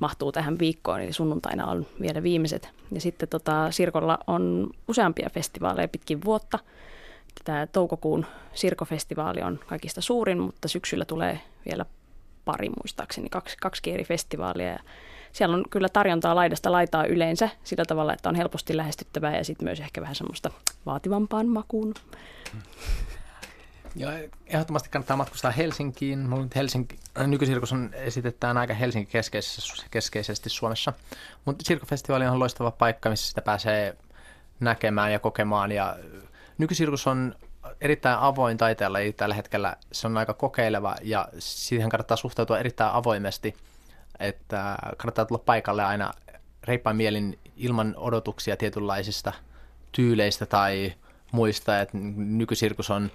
mahtuu tähän viikkoon, eli sunnuntaina on vielä viimeiset. Ja sitten tota, Sirkolla on useampia festivaaleja pitkin vuotta. Tämä toukokuun Sirkofestivaali on kaikista suurin, mutta syksyllä tulee vielä pari muistaakseni, kaksi, kaksi eri festivaalia. Ja siellä on kyllä tarjontaa laidasta laitaa yleensä sillä tavalla, että on helposti lähestyttävää ja sitten myös ehkä vähän semmoista vaativampaan makuun. Ja ehdottomasti kannattaa matkustaa Helsinkiin. Helsinki, nykysirkus on esitetään aika Helsinki keskeisesti, Suomessa, mutta sirkofestivaali on loistava paikka, missä sitä pääsee näkemään ja kokemaan. Ja nykysirkus on erittäin avoin taiteella tällä hetkellä. Se on aika kokeileva ja siihen kannattaa suhtautua erittäin avoimesti, että kannattaa tulla paikalle aina reippaan mielin ilman odotuksia tietynlaisista tyyleistä tai muista, että nykysirkus on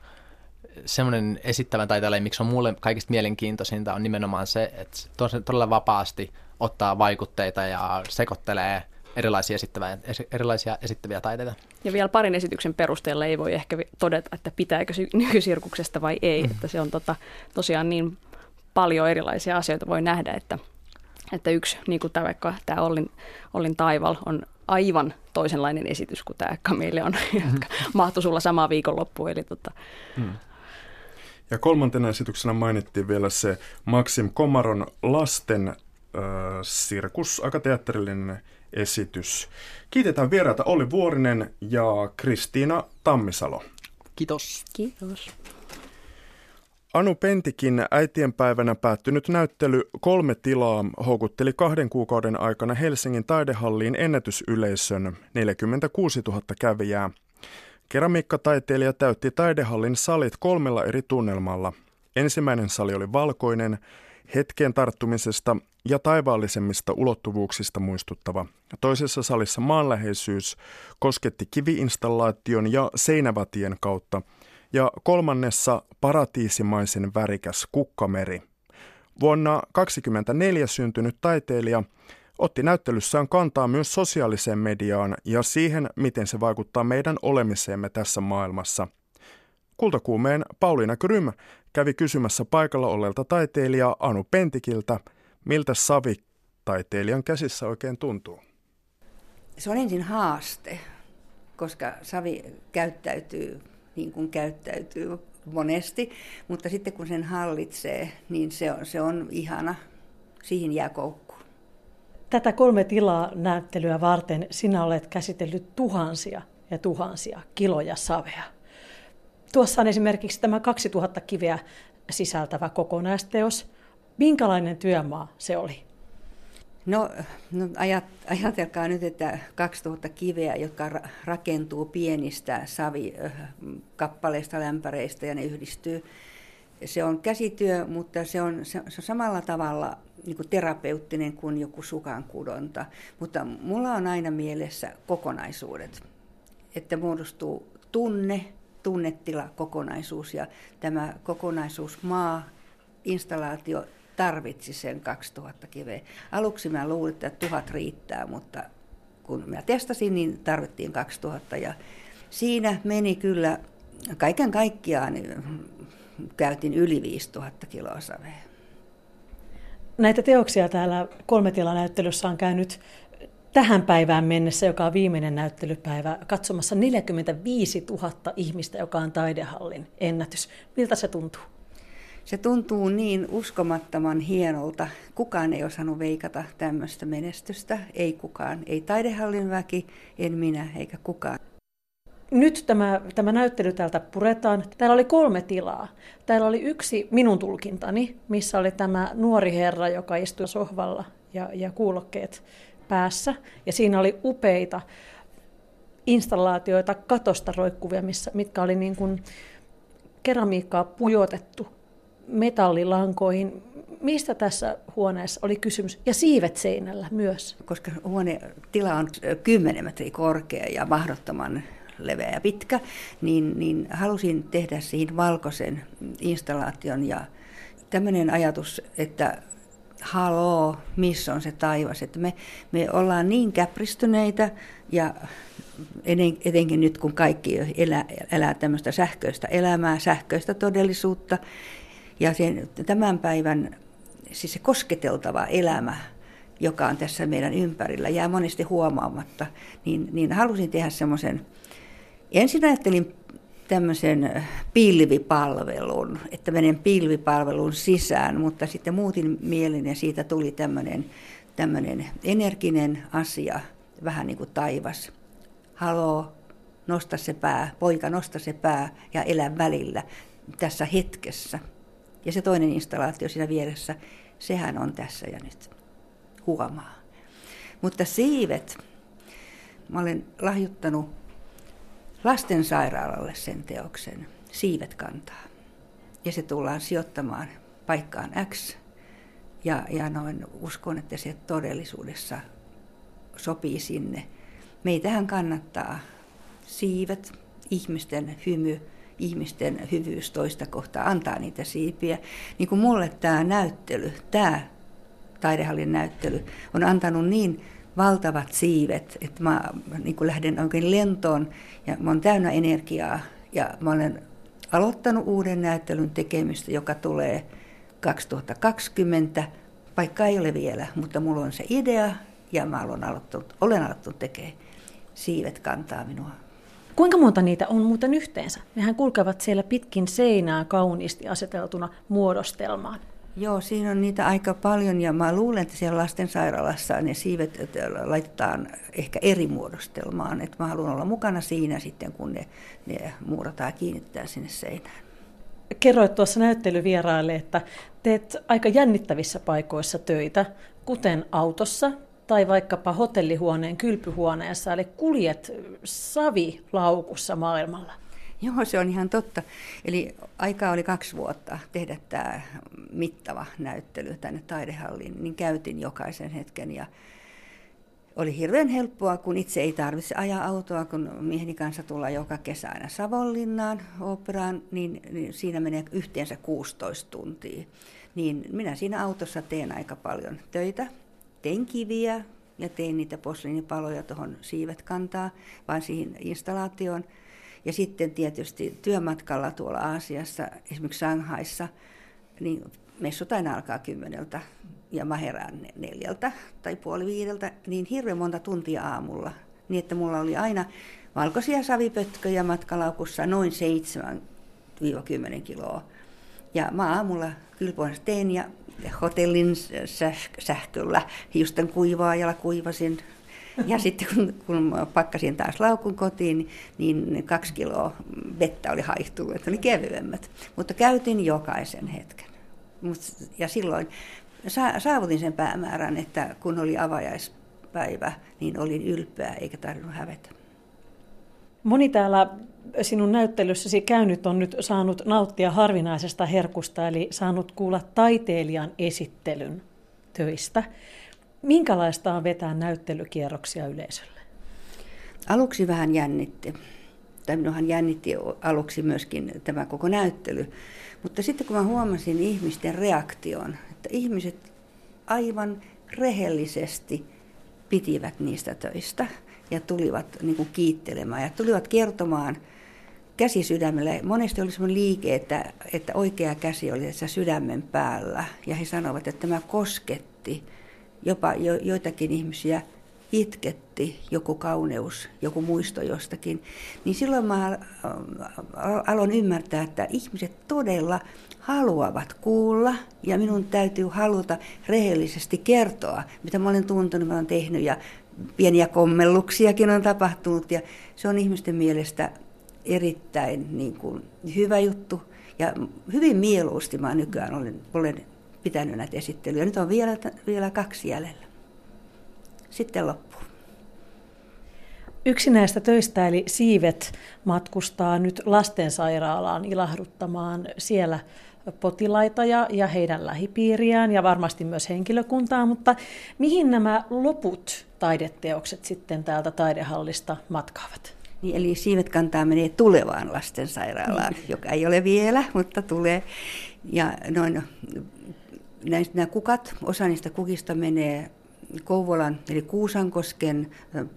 semmoinen esittävän taiteilija, miksi on mulle kaikista mielenkiintoisinta, on nimenomaan se, että todella vapaasti ottaa vaikutteita ja sekoittelee erilaisia, esittäviä, erilaisia esittäviä taiteita. Ja vielä parin esityksen perusteella ei voi ehkä todeta, että pitääkö [LAUGHS] nykysirkuksesta vai ei, mm. että se on tota, tosiaan niin paljon erilaisia asioita voi nähdä, että, että yksi, niin kuin tämä vaikka tämä Ollin, Ollin Taival on aivan toisenlainen esitys kuin tämä Kamille on, [LAUGHS] mm. jotka mahtui sulla samaa viikonloppuun. Eli tota, mm. Ja kolmantena esityksenä mainittiin vielä se Maxim Komaron lasten äh, sirkus, aika teatterillinen esitys. Kiitetään vieraita Olli Vuorinen ja Kristiina Tammisalo. Kiitos. Kiitos. Anu Pentikin äitienpäivänä päättynyt näyttely Kolme tilaa houkutteli kahden kuukauden aikana Helsingin taidehalliin ennätysyleisön 46 000 kävijää. Keramiikkataiteilija täytti taidehallin salit kolmella eri tunnelmalla. Ensimmäinen sali oli valkoinen, hetkeen tarttumisesta ja taivaallisemmista ulottuvuuksista muistuttava. Toisessa salissa maanläheisyys kosketti kiviinstallaation ja seinävatien kautta, ja kolmannessa paratiisimaisen värikäs kukkameri. Vuonna 1924 syntynyt taiteilija otti näyttelyssään kantaa myös sosiaaliseen mediaan ja siihen, miten se vaikuttaa meidän olemiseemme tässä maailmassa. Kultakuumeen Pauliina Krym kävi kysymässä paikalla olleelta taiteilijaa Anu Pentikiltä, miltä savi taiteilijan käsissä oikein tuntuu. Se on ensin haaste, koska savi käyttäytyy niin kuin käyttäytyy monesti, mutta sitten kun sen hallitsee, niin se on, se on ihana. Siihen jää koukku. Tätä kolme tilaa näyttelyä varten sinä olet käsitellyt tuhansia ja tuhansia kiloja savea. Tuossa on esimerkiksi tämä 2000 kiveä sisältävä kokonaisteos. Minkälainen työmaa se oli? No, no ajat, ajatelkaa nyt, että 2000 kiveä, jotka rakentuu pienistä savikappaleista, lämpäreistä ja ne yhdistyy. Se on käsityö, mutta se on, se on samalla tavalla niin kuin terapeuttinen kuin joku sukankudonta. Mutta mulla on aina mielessä kokonaisuudet, että muodostuu tunne, tunnetila, kokonaisuus ja tämä kokonaisuus, maa, installaatio tarvitsi sen 2000 kiveä. Aluksi mä luulin, että tuhat riittää, mutta kun mä testasin, niin tarvittiin 2000 ja siinä meni kyllä kaiken kaikkiaan käytin yli 5000 kiloa savea. Näitä teoksia täällä kolmetilanäyttelyssä on käynyt tähän päivään mennessä, joka on viimeinen näyttelypäivä, katsomassa 45 000 ihmistä, joka on taidehallin ennätys. Miltä se tuntuu? Se tuntuu niin uskomattoman hienolta. Kukaan ei osannut veikata tämmöistä menestystä. Ei kukaan. Ei taidehallin väki, en minä eikä kukaan. Nyt tämä, tämä näyttely täältä puretaan. Täällä oli kolme tilaa. Täällä oli yksi minun tulkintani, missä oli tämä nuori herra, joka istui sohvalla ja, ja kuulokkeet päässä. Ja siinä oli upeita installaatioita katosta roikkuvia, missä, mitkä oli niin kuin keramiikkaa pujotettu metallilankoihin. Mistä tässä huoneessa oli kysymys? Ja siivet seinällä myös. Koska huone tila on 10 metriä korkea ja mahdottoman leveä ja pitkä, niin, niin halusin tehdä siihen valkoisen installaation. Ja tämmöinen ajatus, että haloo, missä on se taivas, että me, me ollaan niin käpristyneitä ja etenkin nyt kun kaikki elää, elää tämmöistä sähköistä elämää, sähköistä todellisuutta. Ja sen, tämän päivän siis se kosketeltava elämä, joka on tässä meidän ympärillä, jää monesti huomaamatta, niin, niin halusin tehdä semmoisen Ensin ajattelin tämmöisen pilvipalvelun, että menen pilvipalvelun sisään, mutta sitten muutin mielin ja siitä tuli tämmöinen, tämmöinen energinen asia, vähän niin kuin taivas. Haloo, nosta se pää, poika, nosta se pää ja elä välillä tässä hetkessä. Ja se toinen installaatio siinä vieressä, sehän on tässä ja nyt. Huomaa. Mutta siivet, mä olen lahjoittanut lastensairaalalle sen teoksen Siivet kantaa. Ja se tullaan sijoittamaan paikkaan X. Ja, ja noin uskon, että se todellisuudessa sopii sinne. Meitähän kannattaa siivet, ihmisten hymy, ihmisten hyvyys toista kohtaa, antaa niitä siipiä. Niin kuin mulle tämä näyttely, tämä taidehallin näyttely on antanut niin valtavat siivet, että mä niin kuin lähden oikein lentoon ja mä oon täynnä energiaa ja mä olen aloittanut uuden näyttelyn tekemistä, joka tulee 2020. Paikka ei ole vielä, mutta mulla on se idea ja mä olen aloittanut, olen aloittanut tekemään. Siivet kantaa minua. Kuinka monta niitä on muuten yhteensä? Nehän kulkevat siellä pitkin seinää kauniisti aseteltuna muodostelmaan. Joo, siinä on niitä aika paljon ja mä luulen, että siellä lastensairaalassa ne siivet laitetaan ehkä eri muodostelmaan. Että mä haluan olla mukana siinä sitten, kun ne, ne muurataan ja kiinnittää sinne seinään. Kerroit tuossa näyttelyvieraille, että teet aika jännittävissä paikoissa töitä, kuten autossa tai vaikkapa hotellihuoneen kylpyhuoneessa, eli kuljet savilaukussa maailmalla. Joo, se on ihan totta. Eli aikaa oli kaksi vuotta tehdä tämä mittava näyttely tänne taidehalliin, niin käytin jokaisen hetken ja oli hirveän helppoa, kun itse ei tarvitse ajaa autoa, kun mieheni kanssa tullaan joka kesä aina Savonlinnaan operaan, niin, niin siinä menee yhteensä 16 tuntia. Niin minä siinä autossa teen aika paljon töitä. Tein kiviä ja tein niitä posliinipaloja tuohon siivet kantaa, vaan siihen installaatioon – ja sitten tietysti työmatkalla tuolla Aasiassa, esimerkiksi Shanghaissa, niin messut aina alkaa kymmeneltä ja mä herään neljältä tai puoli viideltä, niin hirveän monta tuntia aamulla. Niin että mulla oli aina valkoisia savipötköjä matkalaukussa noin 7-10 kiloa. Ja mä aamulla kylpoin teen ja hotellin sähköllä hiusten kuivaajalla kuivasin ja sitten kun, kun pakkasin taas laukun kotiin, niin kaksi kiloa vettä oli haihtunut, että oli kevyemmät. Mutta käytin jokaisen hetken. Ja silloin saavutin sen päämäärän, että kun oli avajaispäivä, niin olin ylpeä eikä tarvinnut hävetä. Moni täällä sinun näyttelyssäsi käynyt on nyt saanut nauttia harvinaisesta herkusta, eli saanut kuulla taiteilijan esittelyn töistä. Minkälaista on vetää näyttelykierroksia yleisölle? Aluksi vähän jännitti. Tai minuahan jännitti aluksi myöskin tämä koko näyttely. Mutta sitten kun mä huomasin ihmisten reaktion, että ihmiset aivan rehellisesti pitivät niistä töistä ja tulivat niin kuin kiittelemään ja tulivat kertomaan käsi sydämellä. Monesti oli sellainen liike, että, että oikea käsi oli tässä sydämen päällä ja he sanoivat, että tämä kosketti jopa jo, joitakin ihmisiä itketti joku kauneus, joku muisto jostakin, niin silloin mä äh, aloin ymmärtää, että ihmiset todella haluavat kuulla ja minun täytyy haluta rehellisesti kertoa, mitä mä olen tuntunut, mä olen tehnyt ja pieniä kommelluksiakin on tapahtunut. Ja se on ihmisten mielestä erittäin niin kuin, hyvä juttu. Ja hyvin mieluusti mä nykyään olen, olen pitänyt näitä esittelyjä. Nyt on vielä, vielä kaksi jäljellä. Sitten loppuu. Yksi näistä töistä, eli Siivet, matkustaa nyt lastensairaalaan ilahduttamaan siellä potilaita ja, ja heidän lähipiiriään ja varmasti myös henkilökuntaa, mutta mihin nämä loput taideteokset sitten täältä taidehallista matkaavat? Niin, eli siivet kantaa menee tulevaan lastensairaalaan, mm. joka ei ole vielä, mutta tulee. Ja noin, näistä, nämä kukat, osa niistä kukista menee Kouvolan eli Kuusankosken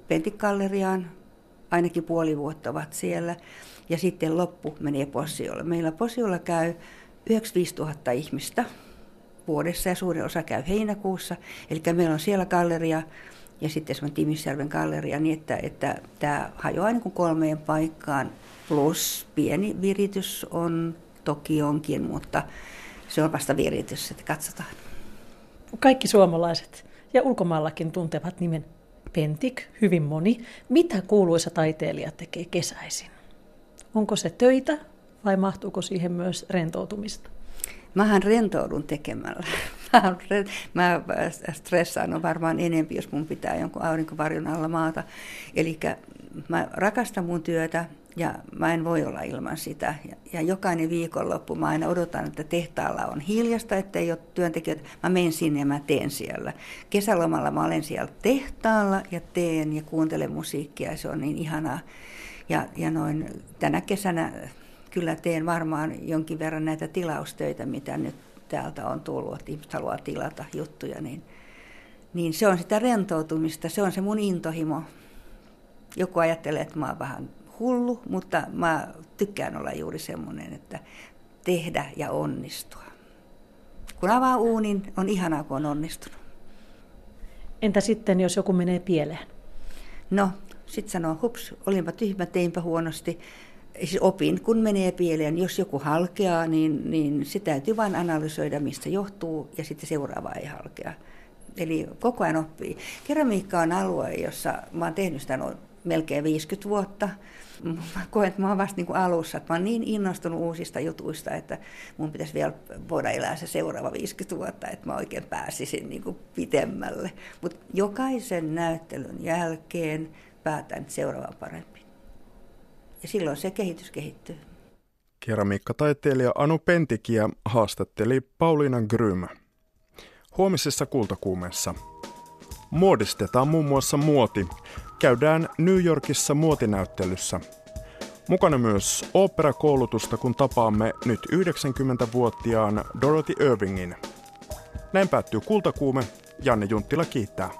Pentikalleriaan, ainakin puoli vuotta ovat siellä. Ja sitten loppu menee Posiolle. Meillä Posiolla käy 95 000 ihmistä vuodessa ja suurin osa käy heinäkuussa. Eli meillä on siellä galleria ja sitten semmoinen Timisjärven galleria, niin että, että tämä hajoaa niin kuin kolmeen paikkaan. Plus pieni viritys on toki onkin, mutta se on vasta viritys, että katsotaan. Kaikki suomalaiset ja ulkomaallakin tuntevat nimen Pentik, hyvin moni. Mitä kuuluisa taiteilija tekee kesäisin? Onko se töitä vai mahtuuko siihen myös rentoutumista? Mähän rentoudun tekemällä. [LAUGHS] Mä stressaan varmaan enempi, jos mun pitää jonkun aurinkovarjon alla maata. Eli mä rakastan mun työtä ja mä en voi olla ilman sitä. Ja, ja jokainen viikonloppu mä aina odotan, että tehtaalla on hiljasta, ettei ole työntekijöitä. Mä menen sinne ja mä teen siellä. Kesälomalla mä olen siellä tehtaalla ja teen ja kuuntelen musiikkia se on niin ihanaa. Ja, ja noin tänä kesänä kyllä teen varmaan jonkin verran näitä tilaustöitä, mitä nyt täältä on tullut, että ihmiset haluaa tilata juttuja, niin, niin se on sitä rentoutumista, se on se mun intohimo. Joku ajattelee, että mä oon vähän hullu, mutta mä tykkään olla juuri semmoinen, että tehdä ja onnistua. Kun avaa uunin, on ihanaa, kun on onnistunut. Entä sitten, jos joku menee pieleen? No, sitten sanoo, hups, olinpa tyhmä, teinpä huonosti siis opin, kun menee pieleen, jos joku halkeaa, niin, niin se täytyy vain analysoida, mistä johtuu, ja sitten seuraava ei halkea. Eli koko ajan oppii. Keramiikka on alue, jossa mä oon tehnyt sitä noin melkein 50 vuotta. Mä koen, että mä oon vasta niin kuin alussa, että mä oon niin innostunut uusista jutuista, että mun pitäisi vielä voida elää se seuraava 50 vuotta, että mä oikein pääsisin niin kuin pitemmälle. Mutta jokaisen näyttelyn jälkeen päätän, että seuraava parempi. Ja silloin se kehitys kehittyy. Keramiikkataiteilija Anu Pentikiä haastatteli Pauliina Grym. Huomisessa kultakuumessa muodistetaan muun muassa muoti. Käydään New Yorkissa muotinäyttelyssä. Mukana myös operakoulutusta, kun tapaamme nyt 90-vuotiaan Dorothy Irvingin. Näin päättyy kultakuume. Janne Junttila kiittää.